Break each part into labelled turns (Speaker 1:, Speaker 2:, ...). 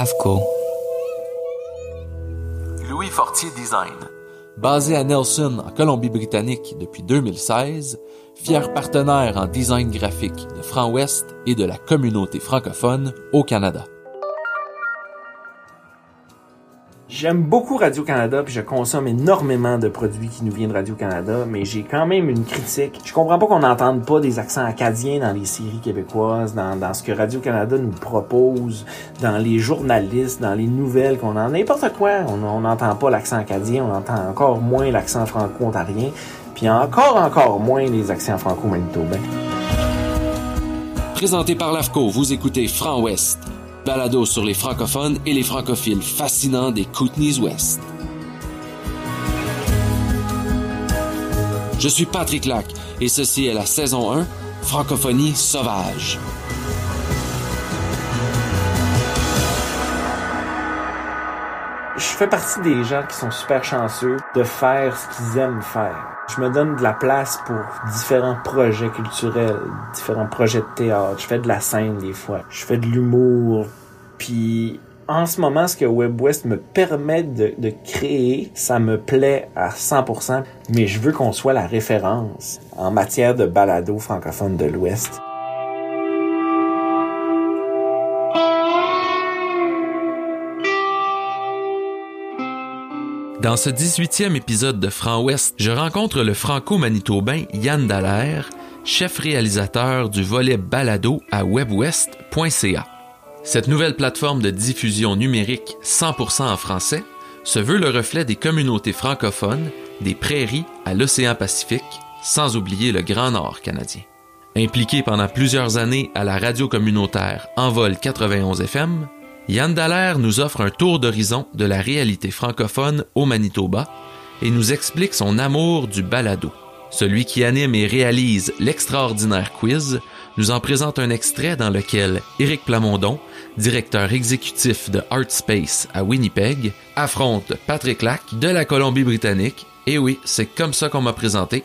Speaker 1: AFCO.
Speaker 2: Louis Fortier Design.
Speaker 3: Basé à Nelson, en Colombie-Britannique depuis 2016, fier partenaire en design graphique de Franc Ouest et de la communauté francophone au Canada.
Speaker 4: J'aime beaucoup Radio-Canada, puis je consomme énormément de produits qui nous viennent de Radio-Canada, mais j'ai quand même une critique. Je comprends pas qu'on n'entende pas des accents acadiens dans les séries québécoises, dans, ce que Radio-Canada nous propose, dans les journalistes, dans les nouvelles qu'on en n'importe quoi. On n'entend pas l'accent acadien, on entend encore moins l'accent franco-ontarien, puis encore, encore moins les accents franco-manitobains.
Speaker 3: Présenté par l'AFCO, vous écoutez Franc Ouest, balado sur les francophones et les francophiles fascinants des Kootenays-Ouest. Je suis Patrick Lac et ceci est la saison 1, Francophonie sauvage.
Speaker 4: Je fais partie des gens qui sont super chanceux de faire ce qu'ils aiment faire. Je me donne de la place pour différents projets culturels, différents projets de théâtre. Je fais de la scène des fois. Je fais de l'humour. Puis en ce moment, ce que WebWest me permet de, créer, ça me plaît à 100%, mais je veux qu'on soit la référence en matière de balado francophone de l'Ouest.
Speaker 3: Dans ce 18e épisode de Franc Ouest, je rencontre le franco-manitobain Yann Dallaire, chef réalisateur du volet balado à webwest.ca. Cette nouvelle plateforme de diffusion numérique 100% en français se veut le reflet des communautés francophones des prairies à l'océan Pacifique, sans oublier le Grand Nord canadien. Impliqué pendant plusieurs années à la radio communautaire Envol 91 FM, Yann Dallaire nous offre un tour d'horizon de la réalité francophone au Manitoba et nous explique son amour du balado. Celui qui anime et réalise l'extraordinaire quiz nous en présente un extrait dans lequel Éric Plamondon, directeur exécutif de Artspace à Winnipeg, affronte Patrick Lac de la Colombie-Britannique. Et oui, c'est comme ça qu'on m'a présenté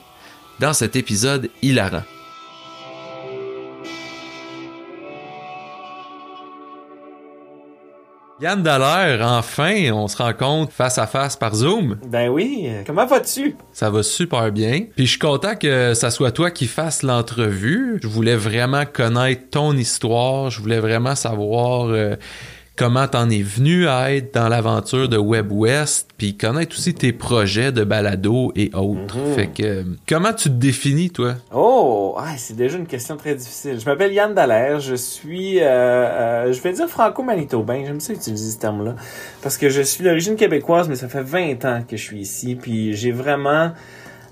Speaker 3: dans cet épisode hilarant. Yann Dallaire, enfin, on se rencontre face à face par Zoom.
Speaker 4: Ben oui, comment vas-tu?
Speaker 3: Ça va super bien. Puis je suis content que ça soit toi qui fasses l'entrevue. Je voulais vraiment connaître ton histoire. Je voulais vraiment savoir euh, comment t'en es venu à être dans l'aventure de WebWest, puis connaître aussi tes projets de balado et autres. Fait que, comment tu te définis, toi?
Speaker 4: Oh, ah, c'est déjà une question très difficile. Je m'appelle Yann Dallaire, je suis, euh, euh, je vais dire franco-manitobain, j'aime ça utiliser ce terme-là, parce que je suis d'origine québécoise, mais ça fait 20 ans que je suis ici, puis j'ai vraiment...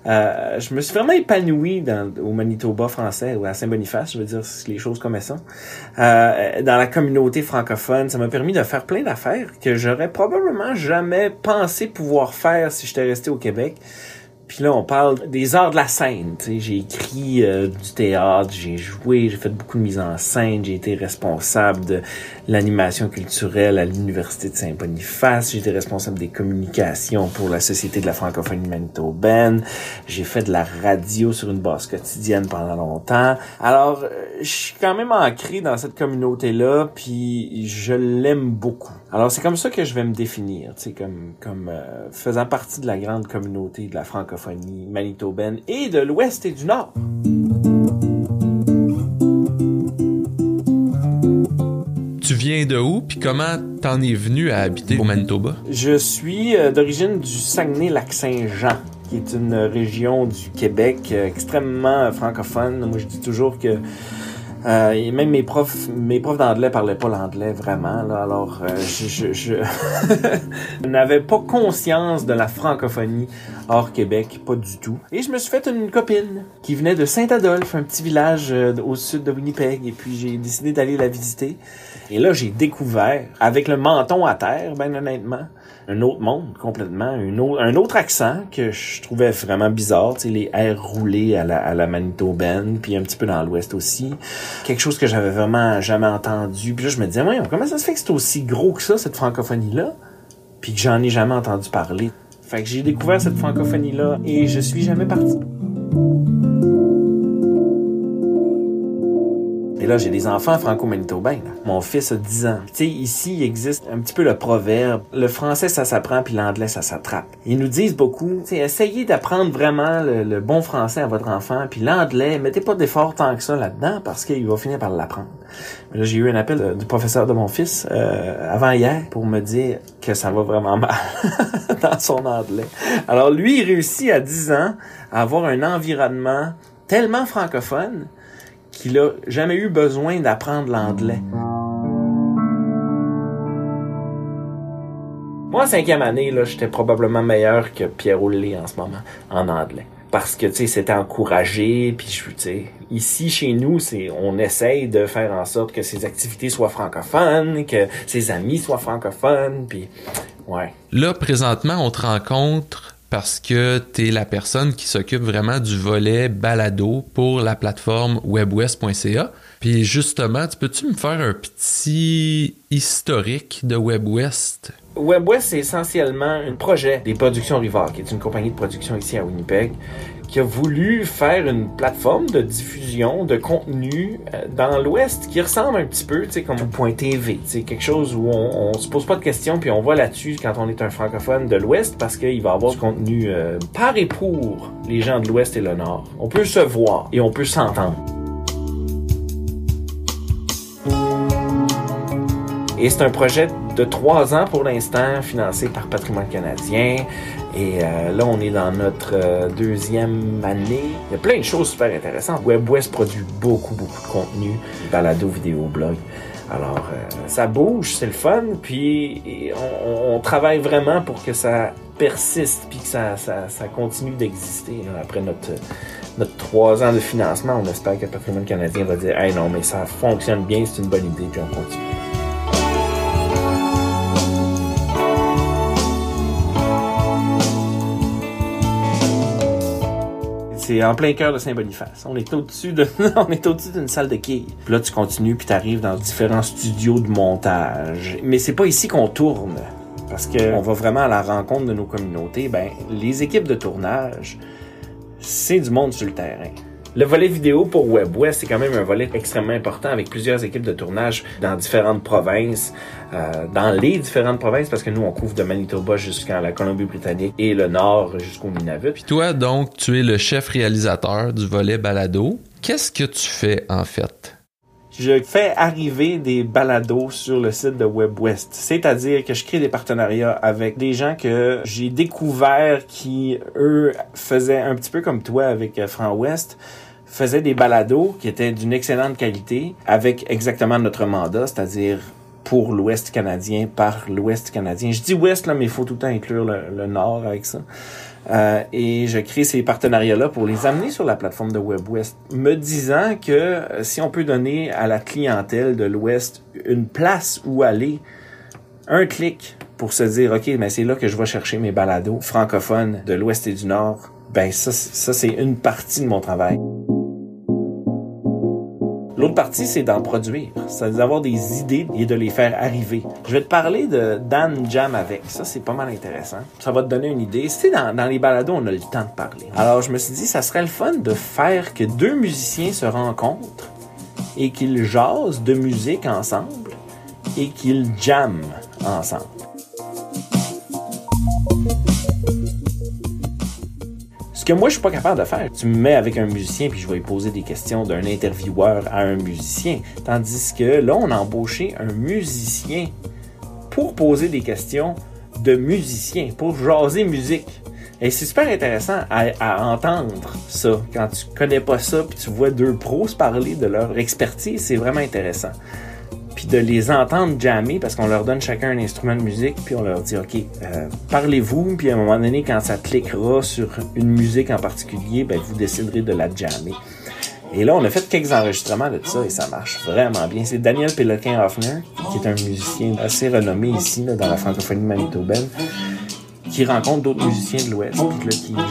Speaker 4: Euh, je me suis vraiment épanoui dans, au Manitoba français ou à Saint-Boniface, je veux dire les choses comme elles. Euh, dans la communauté francophone, ça m'a permis de faire plein d'affaires que j'aurais probablement jamais pensé pouvoir faire si j'étais resté au Québec. Puis là, on parle des arts de la scène. J'ai écrit euh, du théâtre, j'ai joué, j'ai fait beaucoup de mise en scène, j'ai été responsable de l'animation culturelle à l'Université de Saint-Boniface, été responsable des communications pour la Société de la francophonie manitobaine, j'ai fait de la radio sur une base quotidienne pendant longtemps. Alors, euh, je suis quand même ancré dans cette communauté-là, puis je l'aime beaucoup. Alors, c'est comme ça que je vais me définir, tu sais, comme, comme euh, faisant partie de la grande communauté de la francophonie manitobaine et de l'Ouest et du Nord.
Speaker 3: Viens de où, puis comment t'en es venu à habiter au Manitoba?
Speaker 4: Je suis euh, d'origine du Saguenay-Lac-Saint-Jean, qui est une région du Québec euh, extrêmement francophone. Moi, je dis toujours que euh, même mes profs, mes profs d'anglais parlaient pas l'anglais vraiment. Alors, euh, je, je, n'avais pas conscience de la francophonie hors Québec, pas du tout. Et je me suis fait une copine qui venait de Saint-Adolphe, un petit village euh, au sud de Winnipeg, et puis j'ai décidé d'aller la visiter. Et là, j'ai découvert, avec le menton à terre, ben honnêtement, un autre monde complètement, une autre, un autre accent que je trouvais vraiment bizarre, tu sais, les airs roulés à la, à manitobaine, puis un petit peu dans l'ouest aussi. Quelque chose que j'avais vraiment jamais entendu. Puis là, je me disais, ouais, comment ça se fait que c'est aussi gros que ça, cette francophonie-là? Puis que j'en ai jamais entendu parler. Fait que j'ai découvert cette francophonie-là et je suis jamais parti. Et là, j'ai des enfants franco-manitobains. Mon fils a 10 ans. Tu sais, ici, il existe un petit peu le proverbe. Le français, ça s'apprend, puis l'anglais, ça s'attrape. Ils nous disent beaucoup, tu sais, essayez d'apprendre vraiment le, bon français à votre enfant, puis l'anglais, mettez pas d'effort tant que ça là-dedans, parce qu'il va finir par l'apprendre. Mais Là, j'ai eu un appel du professeur de mon fils euh, avant hier pour me dire que ça va vraiment mal dans son anglais. Alors lui, il réussit à 10 ans à avoir un environnement tellement francophone qu'il a jamais eu besoin d'apprendre l'anglais. Moi, en cinquième année, là, j'étais probablement meilleur que Pierre Oulé en ce moment, en anglais. Parce que, tu sais, c'était encouragé, puis je, tu sais, ici, chez nous, c'est, on essaye de faire en sorte que ces activités soient francophones, que ses amis soient francophones, puis, ouais.
Speaker 3: Là, présentement, on te rencontre parce que tu es la personne qui s'occupe vraiment du volet balado pour la plateforme webwest.ca. Puis justement, tu peux-tu me faire un petit historique de WebWest?
Speaker 4: WebWest, c'est essentiellement un projet des Productions Rivard, qui est une compagnie de production ici à Winnipeg, qui a voulu faire une plateforme de diffusion de contenu euh, dans l'Ouest qui ressemble un petit peu, tu sais, comme Point TV, sais, quelque chose où on, on se pose pas de questions puis on va là-dessus quand on est un francophone de l'Ouest parce qu'il va avoir du contenu euh, par et pour les gens de l'Ouest et le Nord. On peut se voir et on peut s'entendre. Et c'est un projet de trois ans pour l'instant, financé par Patrimoine canadien. Et euh, là, on est dans notre euh, deuxième année. Il y a plein de choses super intéressantes. WebWest produit beaucoup, beaucoup de contenu, balado, vidéo, blog. Alors, euh, ça bouge, c'est le fun, puis on, on- travaille vraiment pour que ça persiste, puis que ça, ça, ça continue d'exister. Après notre, notre trois ans de financement, on espère que Patrimoine canadien va dire « Hey non, mais ça fonctionne bien, c'est une bonne idée, puis on continue. » C'est en plein cœur de Saint-Boniface. On est au-dessus d'une salle de quilles. Puis là, tu continues, puis t'arrives dans différents studios de montage. Mais c'est pas ici qu'on tourne. Parce que on va vraiment à la rencontre de nos communautés. Ben, les équipes de tournage, c'est du monde sur le terrain. Le volet vidéo pour WebWest, c'est quand même un volet extrêmement important avec plusieurs équipes de tournage dans différentes provinces, euh, dans les différentes provinces, parce que nous, on couvre de Manitoba jusqu'à la Colombie-Britannique et le nord jusqu'au Nunavut.
Speaker 3: Puis toi, donc, tu es le chef réalisateur du volet balado. Qu'est-ce que tu fais en fait?
Speaker 4: je fais arriver des balados sur le site de WebWest. C'est-à-dire que je crée des partenariats avec des gens que j'ai découverts qui, eux, faisaient un petit peu comme toi avec euh, Franc West, faisaient des balados qui étaient d'une excellente qualité avec exactement notre mandat, c'est-à-dire pour l'Ouest canadien, par l'Ouest canadien. Je dis Ouest, là, mais il faut tout le temps inclure le, Nord avec ça. Euh, et je crée ces partenariats-là pour les amener sur la plateforme de WebWest, me disant que euh, si on peut donner à la clientèle de l'Ouest une place où aller, un clic pour se dire, OK, mais c'est là que je vais chercher mes balados francophones de l'Ouest et du Nord, ben ça, ça c'est une partie de mon travail. L'autre partie, c'est d'en produire. C'est d'avoir des idées et de les faire arriver. Je vais te parler de Dan Jam avec. Ça, c'est pas mal intéressant. Ça va te donner une idée. Tu sais, dans, dans les balados, on a le temps de parler. Alors, je me suis dit, ça serait le fun de faire que deux musiciens se rencontrent et qu'ils jasent de musique ensemble et qu'ils jamment ensemble. Ce que moi, je suis pas capable de faire. Tu me mets avec un musicien, puis je vais lui poser des questions d'un intervieweur à un musicien. Tandis que là, on a embauché un musicien pour poser des questions de musiciens, pour jaser musique. Et c'est super intéressant à, à entendre ça. Quand tu connais pas ça, puis tu vois deux pros parler de leur expertise, c'est vraiment intéressant de les entendre jammer parce qu'on leur donne chacun un instrument de musique puis on leur dit ok euh, parlez-vous puis à un moment donné quand ça cliquera sur une musique en particulier ben vous déciderez de la jammer. Et là on a fait quelques enregistrements de ça et ça marche vraiment bien. C'est Daniel Péloquin Hoffner qui est un musicien assez renommé ici là, dans la francophonie manitobaine qui rencontre d'autres musiciens de l'Ouest puis là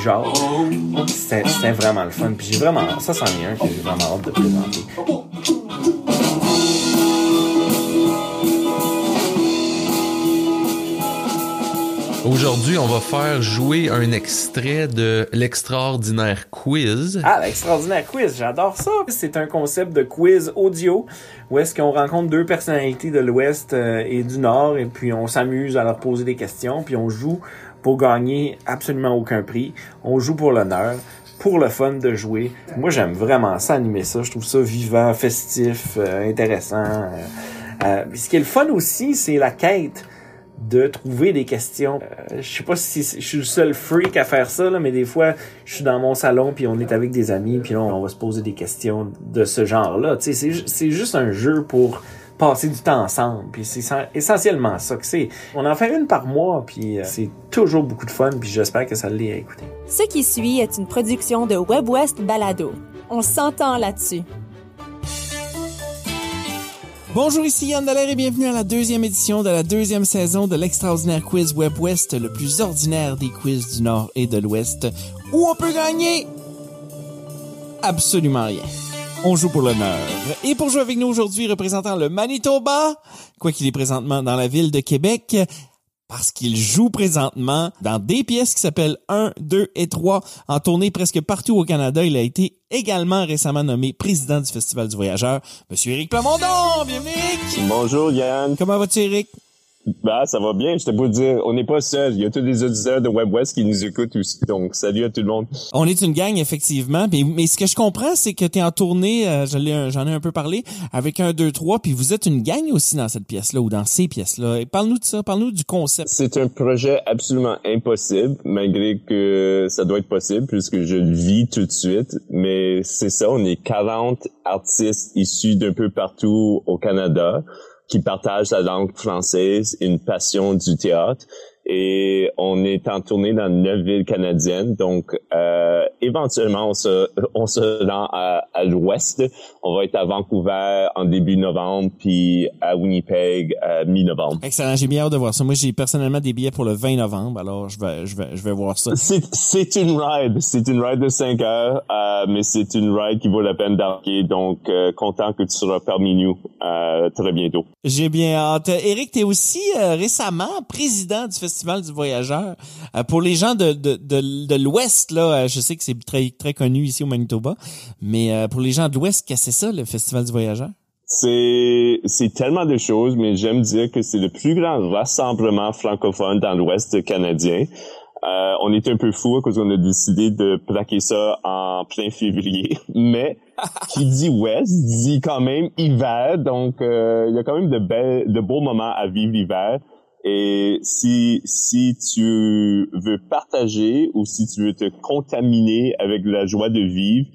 Speaker 4: qui c'était c'était vraiment le fun puis j'ai vraiment ça c'en est un que j'ai vraiment hâte de présenter
Speaker 3: Aujourd'hui, on va faire jouer un extrait de l'extraordinaire quiz.
Speaker 4: Ah, l'extraordinaire quiz, j'adore ça. C'est un concept de quiz audio où est-ce qu'on rencontre deux personnalités de l'Ouest euh, et du Nord et puis on s'amuse à leur poser des questions puis on joue pour gagner absolument aucun prix. On joue pour l'honneur pour le fun de jouer. Moi, j'aime vraiment ça, animer ça. Je trouve ça vivant, festif, euh, intéressant. Euh, euh, ce qui est le fun aussi, c'est la quête de trouver des questions. Euh, je sais pas si je suis le seul freak à faire ça, là, mais des fois, je suis dans mon salon, puis on est avec des amis, puis là, on va se poser des questions de ce genre-là. C'est ju- c'est juste un jeu pour passer du temps ensemble. Puis c'est sen- essentiellement ça que c'est. On en fait une par mois, puis euh, c'est toujours beaucoup de fun, puis j'espère que ça l'est à écouter.
Speaker 1: Ce qui suit est une production de WebWest Balado. On s'entend là-dessus.
Speaker 5: Bonjour, ici Yann Dallaire et bienvenue à la deuxième édition de la deuxième saison de l'extraordinaire quiz Web West, le plus ordinaire des quiz du Nord et de l'Ouest, où on peut gagner absolument rien. On joue pour l'honneur. Et pour jouer avec nous aujourd'hui, représentant le Manitoba, quoi qu'il est présentement dans la ville de Québec, parce qu'il joue présentement dans des pièces qui s'appellent 1, 2 et 3 en tournée presque partout au Canada. Il a été également récemment nommé président du Festival du Voyageur. Monsieur Éric Plamondon, bienvenue!
Speaker 6: Bonjour Yann.
Speaker 5: Comment vas-tu Éric?
Speaker 6: Bah, ça va bien. Je te peux dire, on n'est pas seul. Il y a tous les auditeurs de WebWest qui nous écoutent aussi. Donc, salut à tout le monde.
Speaker 5: On est une gang, effectivement. Mais, mais ce que je comprends, c'est que tu es en tournée, euh, j'en ai un peu parlé, avec un, deux, trois, puis vous êtes une gang aussi dans cette pièce-là ou dans ces pièces-là. Et Parle-nous de ça, parle-nous du concept.
Speaker 6: C'est un projet absolument impossible, malgré que ça doit être possible puisque je le vis tout de suite. Mais c'est ça, on est 40 artistes issus d'un peu partout au Canada qui partagent la langue française une passion du théâtre. Et on est en tournée dans neuf villes canadiennes. Donc, euh, éventuellement, on se, on se rend à, à l'ouest. On va être à Vancouver en début novembre, puis à Winnipeg à mi-novembre.
Speaker 5: Excellent, j'ai bien hâte de voir ça. Moi, j'ai personnellement des billets pour le 20 novembre, alors je vais, je vais, je vais voir ça.
Speaker 6: C'est, une ride. C'est une ride de 5 heures, euh, mais c'est une ride qui vaut la peine d'embarquer. Donc, euh, content que tu seras parmi nous euh, très bientôt.
Speaker 5: J'ai bien hâte. Éric, tu es aussi euh, récemment président du Festival du Voyageur. Euh, pour les gens de, de, de, l'Ouest, là, euh, je sais que c'est très, très connu ici au Manitoba, mais euh, pour les gens de l'Ouest, qu'est-ce que c'est ça, le Festival du Voyageur?
Speaker 6: C'est, tellement de choses, mais j'aime dire que c'est le plus grand rassemblement francophone dans l'Ouest canadien. On est un peu fou à cause qu'on a décidé de plaquer ça en plein février, mais qui dit ouest dit quand même hiver, donc il y a quand même de belles, de beaux moments à vivre l'hiver. Et si si tu veux partager ou si tu veux te contaminer avec la joie de vivre,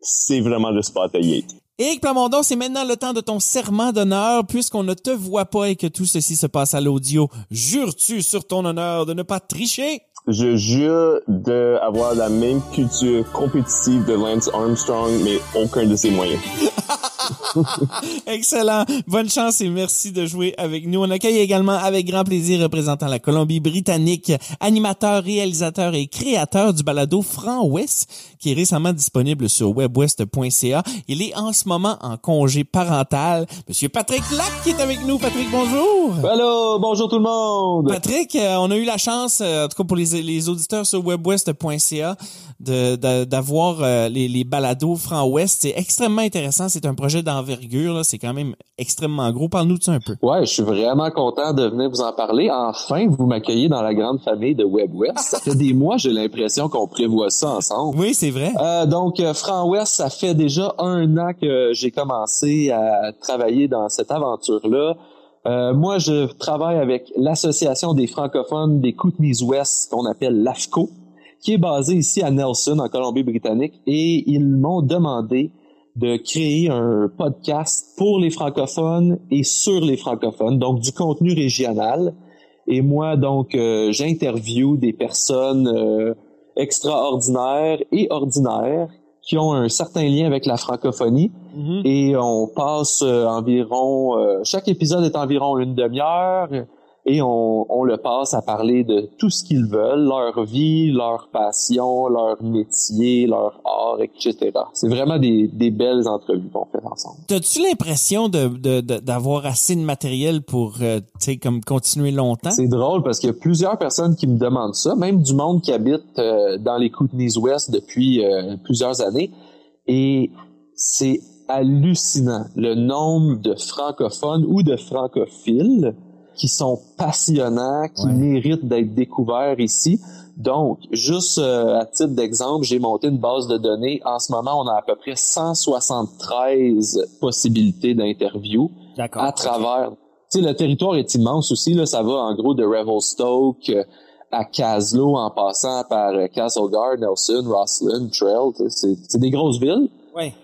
Speaker 6: c'est vraiment le spot à y être.
Speaker 5: Éric Plamondon, c'est maintenant le temps de ton serment d'honneur, puisqu'on ne te voit pas et que tout ceci se passe à l'audio. Jures-tu sur ton honneur de ne pas tricher?
Speaker 6: Je jure d'avoir la même culture compétitive de Lance Armstrong, mais aucun de ses moyens.
Speaker 5: Excellent. Bonne chance et merci de jouer avec nous. On accueille également avec grand plaisir représentant la Colombie-Britannique, animateur, réalisateur et créateur du balado Franc Ouest, qui est récemment disponible sur webwest.ca. Il est en ce moment en congé parental. Monsieur Patrick Lac qui est avec nous. Patrick, bonjour.
Speaker 7: Allô, bonjour tout le monde.
Speaker 5: Patrick, euh, on a eu la chance, euh, en tout cas pour les, les auditeurs sur webwest.ca, de- de- d'avoir euh, les, les balados Franc Ouest. C'est extrêmement intéressant. C'est un projet d'envergure. C'est quand même extrêmement gros. Parle-nous de ça un peu.
Speaker 7: Ouais, je suis vraiment content de venir vous en parler. Enfin, vous m'accueillez dans la grande famille de WebWest. Ça fait des mois, j'ai l'impression qu'on prévoit ça ensemble.
Speaker 5: Oui, c'est vrai.
Speaker 7: Euh, donc, euh, Franc Ouest, ça fait déjà un an que j'ai commencé à travailler dans cette aventure-là. Euh, moi, je travaille avec l'Association des francophones des Kootenays-Ouest, qu'on appelle l'AFCO, qui est basée ici à Nelson, en Colombie-Britannique, et ils m'ont demandé de créer un podcast pour les francophones et sur les francophones, donc du contenu régional. Et moi, donc, euh, j'interviewe des personnes euh, extraordinaires et ordinaires qui ont un certain lien avec la francophonie.
Speaker 5: Mhm.
Speaker 7: Et on passe euh, environ... euh, chaque épisode est environ une demi-heure. Et on, on le passe à parler de tout ce qu'ils veulent, leur vie, leur passion, leur métier, leur art, etc. C'est vraiment des, des belles entrevues qu'on fait ensemble.
Speaker 5: T'as-tu l'impression de, de- de- d'avoir assez de matériel pour, euh, comme continuer longtemps?
Speaker 7: C'est drôle parce qu'il y a plusieurs personnes qui me demandent ça, même du monde qui habite euh, dans les Kootenays Ouest depuis euh, plusieurs années. Et c'est hallucinant le nombre de francophones ou de francophiles qui sont passionnants, qui
Speaker 5: Ouais.
Speaker 7: méritent d'être découverts ici. Donc, juste euh, à titre d'exemple, j'ai monté une base de données. En ce moment, on a à peu près 173 possibilités d'interviews à travers. Tu sais, le territoire est immense aussi. Là, ça va en gros de Revelstoke euh, à Caslow en passant par euh, Castlegar, Nelson, Rosslyn, Trail. C'est c'est des grosses villes.
Speaker 5: Ouais.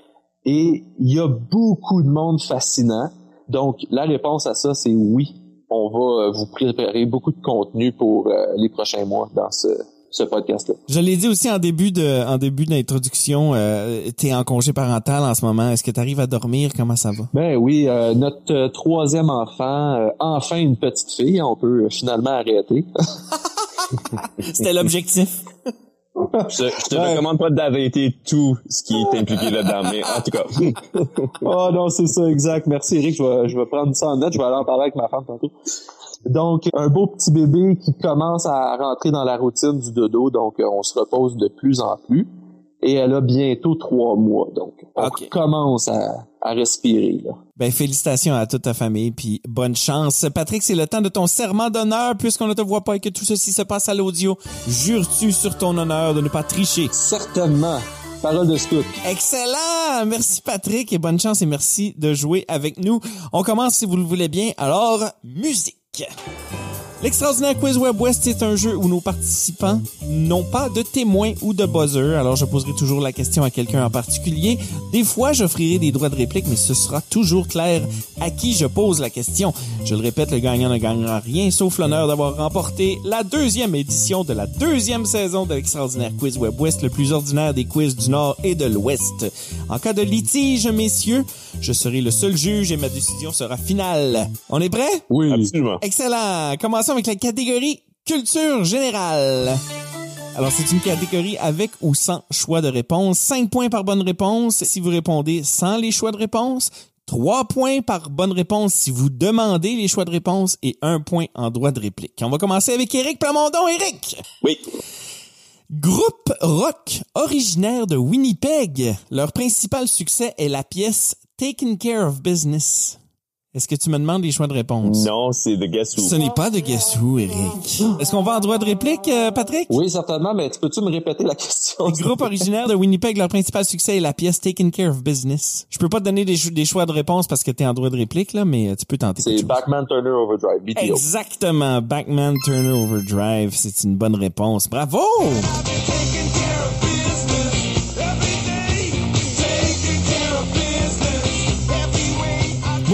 Speaker 7: Et il y a beaucoup de monde fascinant. Donc, la réponse à ça, c'est oui. On va euh, vous préparer beaucoup de contenu pour euh, les prochains mois dans ce, ce podcast-là.
Speaker 5: Je l'ai dit aussi en début de, en début d'introduction, euh, t'es en congé parental en ce moment. Est-ce que tu arrives à dormir? Comment ça va?
Speaker 7: Ben oui, euh, notre euh, troisième enfant, enfin une petite fille, on peut finalement arrêter.
Speaker 5: C'était l'objectif.
Speaker 6: Je, je te recommande pas d'arrêter tout ce qui est impliqué là-dedans, mais en tout cas.
Speaker 7: oh non, c'est ça, exact. Merci Eric, je vais, je vais prendre ça en note, je vais aller en parler avec ma femme tantôt. Donc, un beau petit bébé qui commence à rentrer dans la routine du dodo, donc euh, on se repose de plus en plus. Et elle a bientôt trois mois, donc on commence à, à respirer. Là.
Speaker 5: Ben, félicitations à toute ta famille, puis bonne chance. Patrick, c'est le temps de ton serment d'honneur, puisqu'on ne te voit pas et que tout ceci se passe à l'audio. Jures-tu sur ton honneur de ne pas tricher?
Speaker 7: Certainement. Parole de scout.
Speaker 5: Excellent! Merci Patrick et bonne chance et merci de jouer avec nous. On commence si vous le voulez bien. Alors, musique! L'extraordinaire Quiz Web West, c'est un jeu où nos participants n'ont pas de témoins ou de buzzer. Alors, je poserai toujours la question à quelqu'un en particulier. Des fois, j'offrirai des droits de réplique, mais ce sera toujours clair à qui je pose la question. Je le répète, le gagnant ne gagnera rien, sauf l'honneur d'avoir remporté la deuxième édition de la deuxième saison de l'extraordinaire Quiz Web West, le plus ordinaire des quiz du Nord et de l'Ouest. En cas de litige, messieurs, je serai le seul juge et ma décision sera finale. On est prêt?
Speaker 7: Oui.
Speaker 6: Absolument.
Speaker 5: Excellent. Commençons avec la catégorie culture générale. Alors, c'est une catégorie avec ou sans choix de réponse. 5 points par bonne réponse si vous répondez sans les choix de réponse. 3 points par bonne réponse si vous demandez les choix de réponse et 1 point en droit de réplique. On va commencer avec Éric Plamondon. Éric!
Speaker 6: Oui.
Speaker 5: Groupe rock originaire de Winnipeg. Leur principal succès est la pièce Taking Care of Business. Est-ce que tu me demandes les choix de réponse?
Speaker 6: Non, c'est de Guess Who.
Speaker 5: Ce n'est pas de Guess Who, Eric. Est-ce qu'on va en droit de réplique, euh, Patrick?
Speaker 7: Oui, certainement, mais tu peux-tu me répéter la question?
Speaker 5: Groupe originaire de Winnipeg, leur principal succès est la pièce Taking Care of Business. Je peux pas te donner des, cho- des choix de réponse parce que t'es en droit de réplique, là, mais euh, tu peux tenter
Speaker 7: C'est. Backman Turner Overdrive, BTO.
Speaker 5: Exactement. Backman Turner Overdrive. C'est une bonne réponse. Bravo!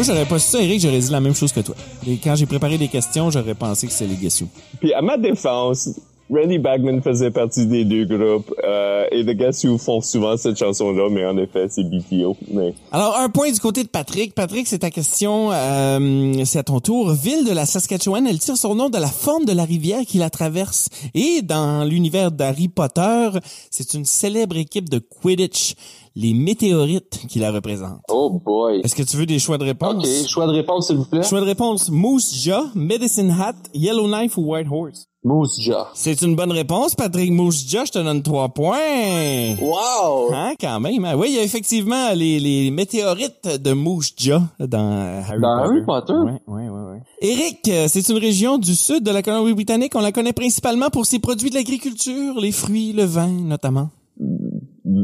Speaker 5: Moi, j'aurais pas su ça, Eric, j'aurais dit la même chose que toi. Et quand j'ai préparé des questions, j'aurais pensé que c'est les Guess Who.
Speaker 6: Puis à ma défense, Randy Bagman faisait partie des deux groupes euh, et The Guess Who font souvent cette chanson-là, mais en effet, c'est BTO. Mais
Speaker 5: Alors, un point du côté de Patrick. Patrick, c'est ta question. euh, c'est à ton tour. Ville de la Saskatchewan, elle tire son nom de la forme de la rivière qui la traverse. Et dans l'univers d'Harry Potter, c'est une célèbre équipe de Quidditch, les météorites, qui la représentent.
Speaker 7: Oh boy.
Speaker 5: Est-ce que tu veux des choix de réponse?
Speaker 7: OK, choix de réponse, s'il vous plaît.
Speaker 5: Choix de réponse, Moose Jaw, Medicine Hat, Yellowknife ou White Horse?
Speaker 7: Moose Jaw.
Speaker 5: C'est une bonne réponse, Patrick Moose Jaw. Je te donne trois points.
Speaker 7: Wow!
Speaker 5: Hein, quand même. hein? Oui, il y a effectivement les, les météorites de Moose Jaw dans euh, Harry
Speaker 7: Dans
Speaker 5: Potter.
Speaker 7: Harry Potter?
Speaker 5: Ouais, ouais, ouais, ouais. Eric, euh, c'est une région du sud de la Colombie-Britannique. On la connaît principalement pour ses produits de l'agriculture, les fruits, le vin, notamment.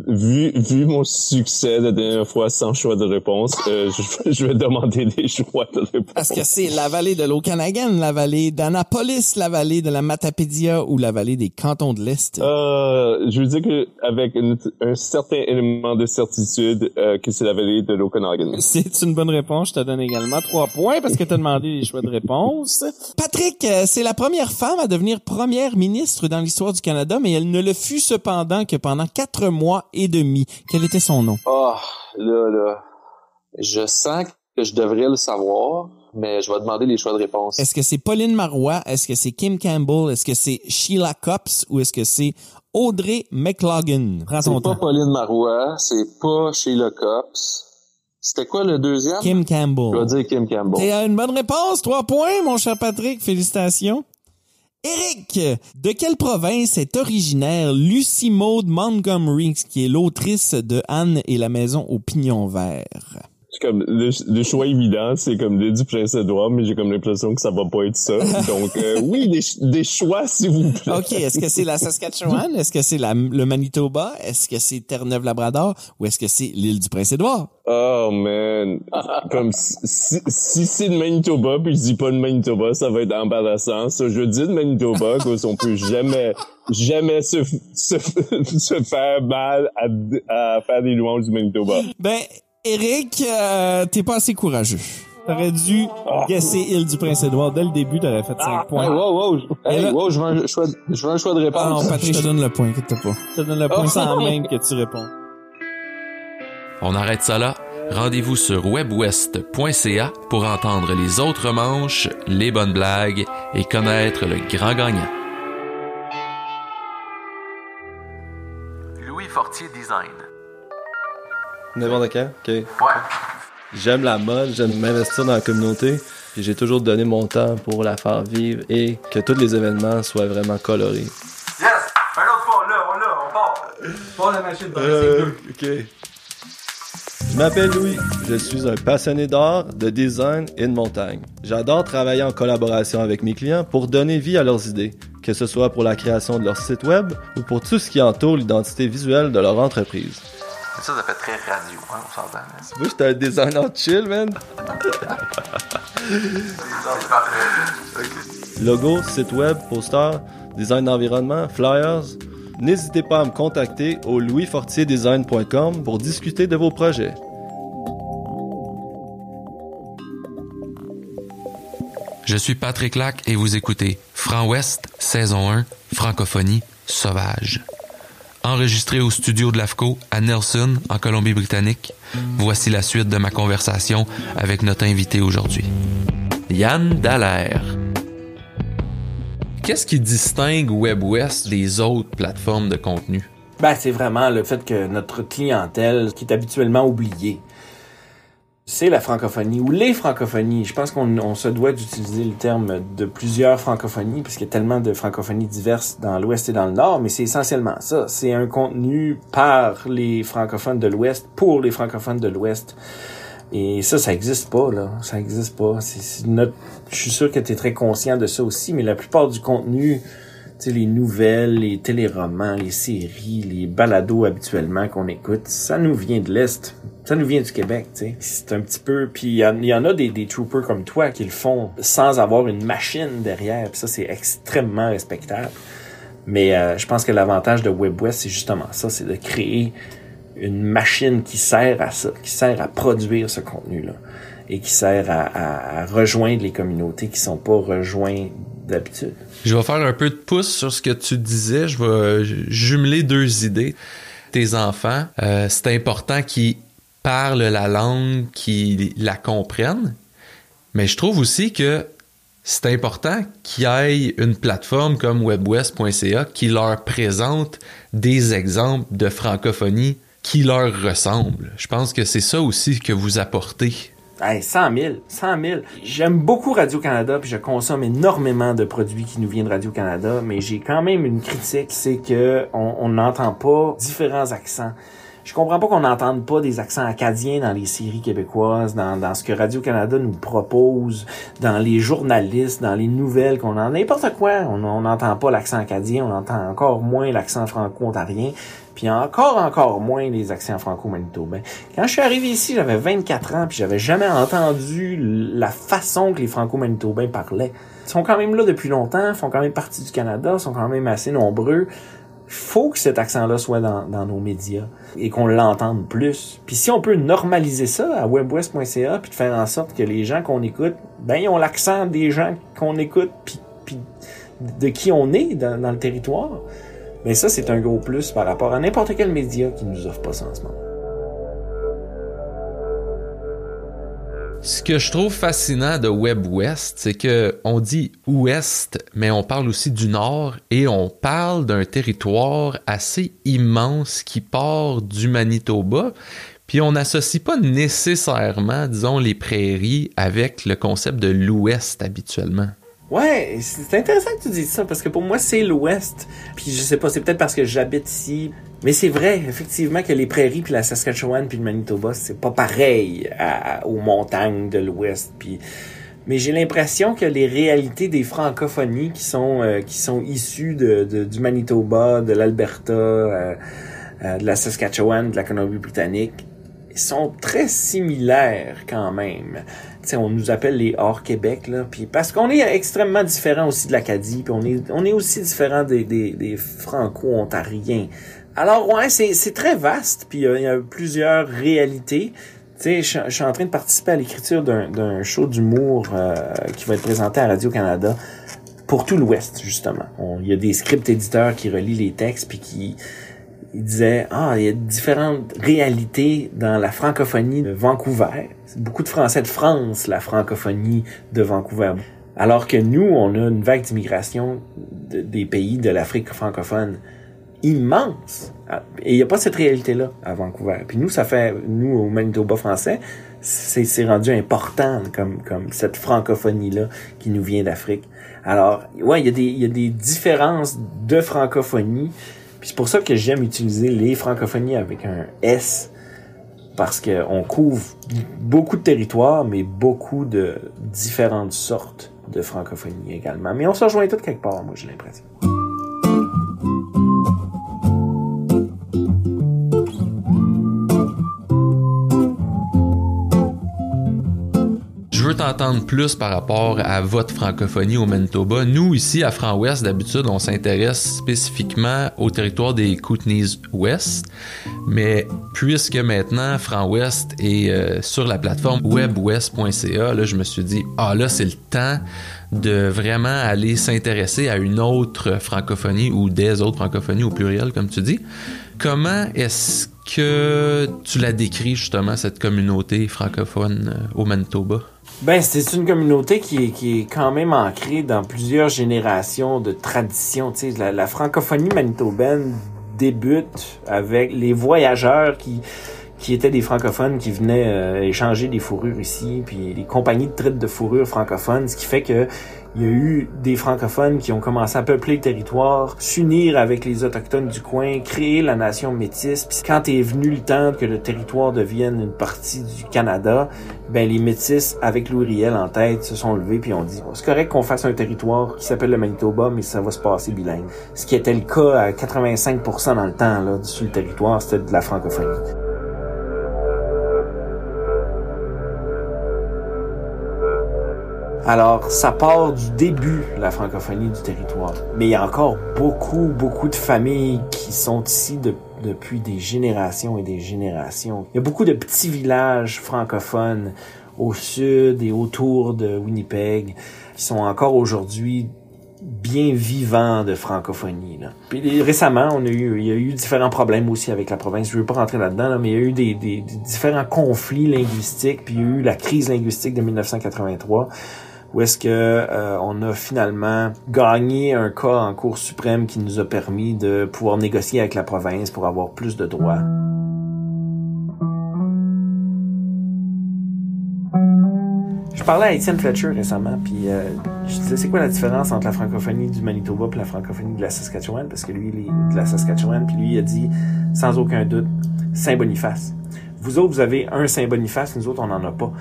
Speaker 6: Vu, vu mon succès la dernière fois sans choix de réponse, euh, je, je vais demander des choix de réponse.
Speaker 5: Parce que c'est la vallée de l'Okanagan, la vallée d'Annapolis, la vallée de la Matapédia ou la vallée des cantons de l'Est.
Speaker 6: Euh, je veux dire que avec une- un certain élément de certitude euh, que c'est la vallée de l'Okanagan.
Speaker 5: C'est une bonne réponse. Je te donne également trois points parce que tu as demandé les choix de réponse. Patrick, euh, c'est la première femme à devenir première ministre dans l'histoire du Canada, mais elle ne le fut cependant que pendant quatre mois et demi. Quel était son nom?
Speaker 7: Oh, là, là. Je sens que je devrais le savoir, mais je vais demander les choix de réponse.
Speaker 5: Est-ce que c'est Pauline Marois? Est-ce que c'est Kim Campbell? Est-ce que c'est Sheila Copps? Ou est-ce que c'est Audrey McLaughlin? Prends
Speaker 7: C'est pas
Speaker 5: temps.
Speaker 7: Pauline Marois, c'est pas Sheila Cops. C'était quoi le deuxième?
Speaker 5: Kim
Speaker 7: Je vais
Speaker 5: Campbell.
Speaker 7: dire Kim Campbell.
Speaker 5: C'est une bonne réponse. Trois points, mon cher Patrick. Félicitations. Eric, de quelle province est originaire Lucy Maud Montgomery, qui est l'autrice de Anne et la maison au pignon vert?
Speaker 6: Comme le, le choix évident, c'est comme l'île du Prince-Édouard, mais j'ai comme l'impression que ça va pas être ça. Donc euh, oui, des, des choix, s'il vous plaît.
Speaker 5: OK, est-ce que c'est la Saskatchewan? Est-ce que c'est le Manitoba? Est-ce que c'est Terre-Neuve-Labrador? Ou est-ce que c'est l'île du Prince-Édouard?
Speaker 6: Oh man, comme si, si, c'est de Manitoba puis je dis pas de Manitoba, ça va être embarrassant. Ça, je dis de Manitoba parce qu'on peut jamais, jamais se, se, se faire mal à, à faire des louanges du Manitoba.
Speaker 5: Ben, Eric, euh, t'es pas assez courageux. T'aurais dû guesser île du Prince-Édouard dès le début, t'aurais fait 5
Speaker 7: Hey,
Speaker 5: points.
Speaker 7: wow, wow,
Speaker 5: Et
Speaker 7: hey,
Speaker 5: là-
Speaker 7: wow, je veux un choix, de- je veux un choix de
Speaker 5: Ah
Speaker 7: réponse.
Speaker 5: non, Patrick, je te donne le point, inquiète pas. Je te donne le point sans même que tu réponds.
Speaker 3: On arrête ça là. Rendez-vous sur webwest.ca pour entendre les autres manches, les bonnes blagues et connaître le grand gagnant.
Speaker 8: N'importe quand? OK.
Speaker 2: Ouais.
Speaker 8: J'aime la mode, j'aime m'investir dans la communauté. et J'ai toujours donné mon temps pour la faire vivre et que tous les événements soient vraiment colorés.
Speaker 2: Yes! Un autre pas, là, on l'a, on part. La machine dans
Speaker 8: Euh, ok. Je m'appelle Louis. Je suis un passionné d'art, de design et de montagne. J'adore travailler en collaboration avec mes clients pour donner vie à leurs idées, que ce soit pour la création de leur site web ou pour tout ce qui entoure l'identité visuelle de leur entreprise.
Speaker 2: Ça, ça fait très radio, hein, on s'entend. hein.
Speaker 8: Vois, j'étais un designer chill, man. Logo, site web, poster, design d'environnement, flyers. N'hésitez pas à me contacter au louisfortierdesign.com pour discuter de vos projets.
Speaker 3: Je suis Patrick Lac et vous écoutez Franc Ouest, saison 1, francophonie sauvage. Enregistré au studio de l'AFCO à Nelson, en Colombie-Britannique, voici la suite de ma conversation avec notre invité aujourd'hui. Yann Dallaire. Qu'est-ce qui distingue WebWest des autres plateformes de contenu?
Speaker 4: Ben, c'est vraiment le fait que notre clientèle, qui est habituellement oubliée, c'est la francophonie ou les francophonies. Je pense qu'on on se doit d'utiliser le terme de plusieurs francophonies parce qu'il y a tellement de francophonies diverses dans l'Ouest et dans le Nord, mais c'est essentiellement ça. C'est un contenu par les francophones de l'Ouest pour les francophones de l'Ouest. Et ça, ça existe pas, là. Ça existe pas. C'est, notre... Je suis sûr que tu es très conscient de ça aussi, mais la plupart du contenu, tu les nouvelles, les téléromans, les séries, les balados habituellement qu'on écoute, ça nous vient de l'Est. Ça nous vient du Québec, tu sais. C'est un petit peu... Puis il y, en- a des, des troopers comme toi qui le font sans avoir une machine derrière. Puis ça, c'est extrêmement respectable. Mais euh, je pense que l'avantage de WebWest, c'est justement ça, c'est de créer une machine qui sert à ça, qui sert à produire ce contenu-là et qui sert à rejoindre les communautés qui sont pas rejointes d'habitude.
Speaker 3: Je vais faire un peu de pouce sur ce que tu disais. Je vais jumeler deux idées. Tes enfants, euh, c'est important qu'ils parlent la langue, qu'ils la comprennent. Mais je trouve aussi que c'est important qu'il y ait une plateforme comme webwest.ca qui leur présente des exemples de francophonie qui leur ressemblent. Je pense que c'est ça aussi que vous apportez.
Speaker 4: Hey, 100 000, 100 000. J'aime beaucoup Radio-Canada, puis je consomme énormément de produits qui nous viennent de Radio-Canada, mais j'ai quand même une critique, c'est que on n'entend pas différents accents. Je comprends pas qu'on n'entende pas des accents acadiens dans les séries québécoises, dans, ce que Radio-Canada nous propose, dans les journalistes, dans les nouvelles qu'on en n'importe quoi. On n'entend pas l'accent acadien, on entend encore moins l'accent franco-ontarien, puis encore, encore moins les accents franco-manitobains. Quand je suis arrivé ici, j'avais 24 ans, puis j'avais jamais entendu la façon que les franco-manitobains parlaient. Ils sont quand même là depuis longtemps, font quand même partie du Canada, sont quand même assez nombreux. Faut que cet accent-là soit dans, dans nos médias et qu'on l'entende plus. Puis si on peut normaliser ça à webwest.ca puis de faire en sorte que les gens qu'on écoute, ben ils ont l'accent des gens qu'on écoute puis, puis de qui on est dans, dans le territoire. Mais ça, c'est un gros plus par rapport à n'importe quel média qui nous offre pas ça en ce moment.
Speaker 3: Ce que je trouve fascinant de Web West, c'est que on dit ouest, mais on parle aussi du nord et on parle d'un territoire assez immense qui part du Manitoba. Puis on n'associe pas nécessairement, disons, les prairies avec le concept de l'ouest habituellement.
Speaker 4: Ouais, c'est intéressant que tu dises ça parce que pour moi c'est l'Ouest. Puis je sais pas, c'est peut-être parce que j'habite ici, mais c'est vrai effectivement que les prairies puis la Saskatchewan puis le Manitoba c'est pas pareil aux montagnes de l'Ouest. Puis mais j'ai l'impression que les réalités des francophonies qui sont euh, qui sont issues de, du Manitoba, de l'Alberta, euh, euh, de la Saskatchewan, de la Colombie-Britannique sont très similaires quand même. Tu sais, on nous appelle les hors Québec là, puis parce qu'on est extrêmement différent aussi de l'Acadie, puis on est on est aussi différent des des, des franco-ontariens. Alors ouais, c'est très vaste, puis euh, il y a plusieurs réalités. Tu sais, je suis en train de participer à l'écriture d'un show d'humour euh, qui va être présenté à Radio Canada pour tout l'Ouest justement. Il y a des script éditeurs qui relient les textes puis qui il disait ah il y a différentes réalités dans la francophonie de Vancouver. Beaucoup de Français de France la francophonie de Vancouver. Alors que nous on a une vague d'immigration de- des pays de l'Afrique francophone immense. Ah, Et il n'y a pas cette réalité-là à Vancouver. Puis nous, ça fait, nous, au Manitoba français, c'est rendu important comme, comme cette francophonie-là qui nous vient d'Afrique. Alors, ouais, il y, a des, il y a des différences de francophonie. Puis c'est pour ça que j'aime utiliser les francophonies avec un S, parce qu'on couvre beaucoup de territoires, mais beaucoup de différentes sortes de francophonie également. Mais on se rejoint toutes quelque part, moi, j'ai l'impression.
Speaker 3: T'entendre plus par rapport à votre francophonie au Manitoba. Nous, ici, à Franc-Ouest, d'habitude, on s'intéresse spécifiquement au territoire des Kootenays Ouest. Mais puisque maintenant, Franc-Ouest est euh, sur la plateforme webwest.ca, là, je me suis dit, ah là, c'est le temps de vraiment aller s'intéresser à une autre francophonie ou des autres francophonies au pluriel, comme tu dis. Comment est-ce que tu la décris justement, cette communauté francophone euh, au Manitoba?
Speaker 4: Ben, c'est une communauté qui est, quand même ancrée dans plusieurs générations de traditions. Tu sais, la, la francophonie manitobaine débute avec les voyageurs qui qui étaient des francophones qui venaient euh, échanger des fourrures ici, puis les compagnies de traite de fourrures francophones, ce qui fait que il y a eu des francophones qui ont commencé à peupler le territoire, s'unir avec les autochtones du coin, créer la nation métisse. Puis quand est venu le temps que le territoire devienne une partie du Canada, ben les métis avec Louis Riel en tête se sont levés puis ont dit c'est correct qu'on fasse un territoire qui s'appelle le Manitoba, mais ça va se passer bilingue. Ce qui était le cas à 85% dans le temps là sur le territoire, c'était de la francophonie. Alors, ça part du début, la francophonie du territoire. Mais il y a encore beaucoup, beaucoup de familles qui sont ici de- depuis des générations et des générations. Il y a beaucoup de petits villages francophones au sud et autour de Winnipeg qui sont encore aujourd'hui bien vivants de francophonie. Là. Puis récemment, on a eu, il y a eu différents problèmes aussi avec la province. Je veux pas rentrer là-dedans, là, mais il y a eu des, des- des différents conflits linguistiques. Puis il y a eu la crise linguistique de 1983 où est-ce que euh, on a finalement gagné un cas en Cour suprême qui nous a permis de pouvoir négocier avec la province pour avoir plus de droits. Je parlais à Étienne Fletcher récemment, puis euh, je disais c'est quoi la différence entre la francophonie du Manitoba et la francophonie de la Saskatchewan, parce que lui il est de la Saskatchewan, puis lui il a dit sans aucun doute Saint-Boniface. Vous autres vous avez un Saint-Boniface, nous autres on n'en a pas.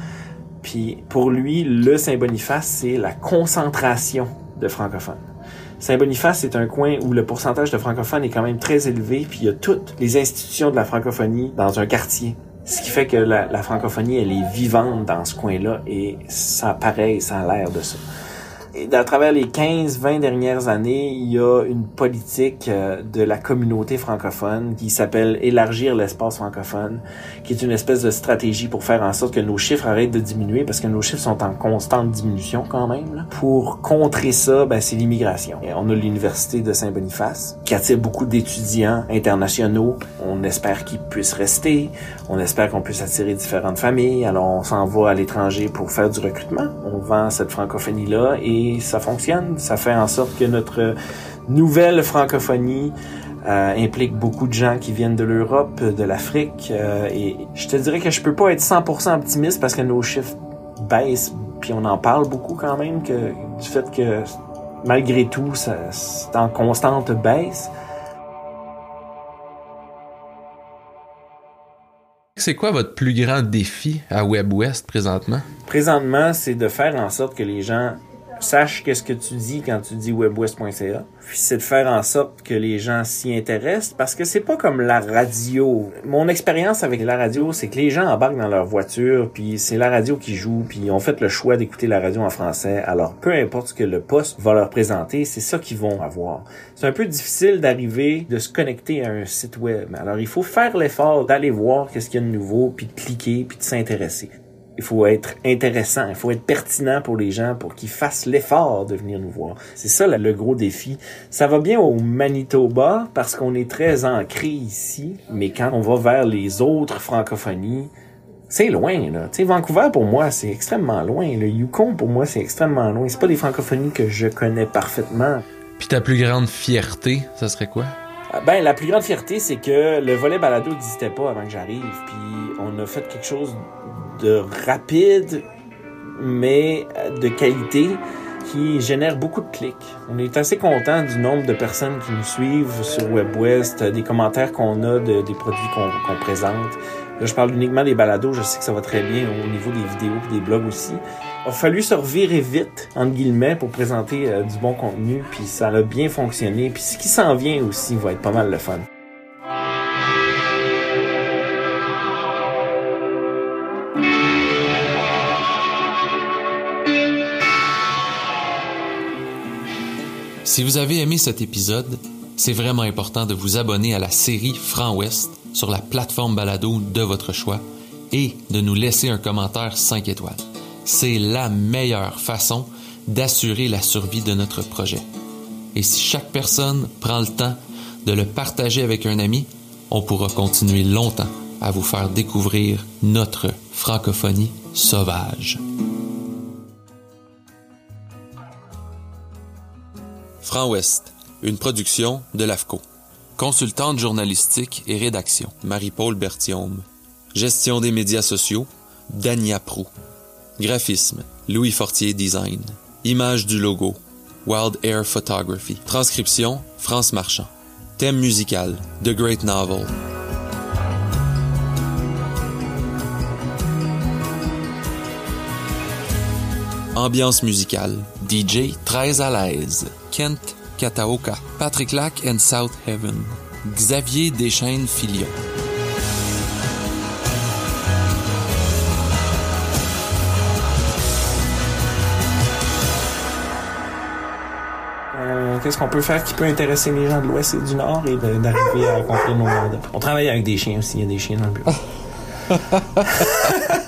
Speaker 4: Puis pour lui, le Saint-Boniface, c'est la concentration de francophones. Saint-Boniface, c'est un coin où le pourcentage de francophones est quand même très élevé, puis il y a toutes les institutions de la francophonie dans un quartier. Ce qui fait que la, francophonie, elle est vivante dans ce coin-là, et ça paraît, ça a l'air de ça. À travers les 15-20 dernières années, il y a une politique euh, de la communauté francophone qui s'appelle élargir l'espace francophone, qui est une espèce de stratégie pour faire en sorte que nos chiffres arrêtent de diminuer parce que nos chiffres sont en constante diminution quand même. Pour contrer ça, ben, c'est l'immigration. On a l'université de Saint-Boniface qui attire beaucoup d'étudiants internationaux. On espère qu'ils puissent rester. On espère qu'on puisse attirer différentes familles. Alors on s'en va à l'étranger pour faire du recrutement. On vend cette francophonie-là et ça fonctionne. Ça fait en sorte que notre nouvelle francophonie euh, implique beaucoup de gens qui viennent de l'Europe, de l'Afrique. euh, et je te dirais que je peux pas être 100% optimiste parce que nos chiffres baissent. Puis on en parle beaucoup quand même que du fait que malgré tout, ça, c'est en constante baisse.
Speaker 3: C'est quoi votre plus grand défi à WebWest présentement?
Speaker 4: Présentement, c'est de faire en sorte que les gens sachent qu'est-ce que tu dis quand tu dis webwest.ca. Puis c'est de faire en sorte que les gens s'y intéressent parce que c'est pas comme la radio. Mon expérience avec la radio, c'est que les gens embarquent dans leur voiture, puis c'est la radio qui joue, puis ils ont fait le choix d'écouter la radio en français. Alors peu importe ce que le poste va leur présenter, c'est ça qu'ils vont avoir. C'est un peu difficile d'arriver, de se connecter à un site web. Alors il faut faire l'effort d'aller voir qu'est-ce qu'il y a de nouveau, puis de cliquer, puis de s'intéresser il faut être intéressant, il faut être pertinent pour les gens pour qu'ils fassent l'effort de venir nous voir. C'est ça le gros défi. Ça va bien au Manitoba parce qu'on est très ancré ici, mais quand on va vers les autres francophonies, c'est loin là. Tu sais Vancouver pour moi, c'est extrêmement loin. Le Yukon pour moi, c'est extrêmement loin. C'est pas des francophonies que je connais parfaitement.
Speaker 3: Puis ta plus grande fierté, ça serait quoi?
Speaker 4: Ah, Ben, la plus grande fierté, c'est que le volet balado n'existait pas avant que j'arrive. Puis on a fait quelque chose de rapide, mais de qualité, qui génère beaucoup de clics. On est assez content du nombre de personnes qui nous suivent sur WebWest, des commentaires qu'on a de- des produits qu'on présente. Là, je parle uniquement des balados, je sais que ça va très bien au niveau des vidéos des blogs aussi. Il a fallu se revirer vite, entre guillemets, pour présenter euh, du bon contenu, puis ça a bien fonctionné. Puis ce qui s'en vient aussi va être pas mal le fun.
Speaker 3: Si vous avez aimé cet épisode, c'est vraiment important de vous abonner à la série Franc Ouest sur la plateforme balado de votre choix et de nous laisser un commentaire 5 étoiles. C'est la meilleure façon d'assurer la survie de notre projet. Et si chaque personne prend le temps de le partager avec un ami, on pourra continuer longtemps à vous faire découvrir notre francophonie sauvage. Franc Ouest, une production de l'AFCO. Consultante journalistique et rédaction, Marie-Paul Berthiaume. Gestion des médias sociaux, Dania Prou. Graphisme, Louis Fortier Design. Image du logo, Wild Air Photography. Transcription, France Marchand. Thème musical, The Great Novel. Ambiance musicale, DJ très à l'aise, Kent Kataoka, Patrick Lack and South Heaven, Xavier Deschaines Filion.
Speaker 4: Euh, Qu'est-ce qu'on peut faire qui peut intéresser les gens de l'Ouest et du Nord et d'arriver à accomplir nos mandats? On travaille avec des chiens aussi, il y a des chiens dans le bureau.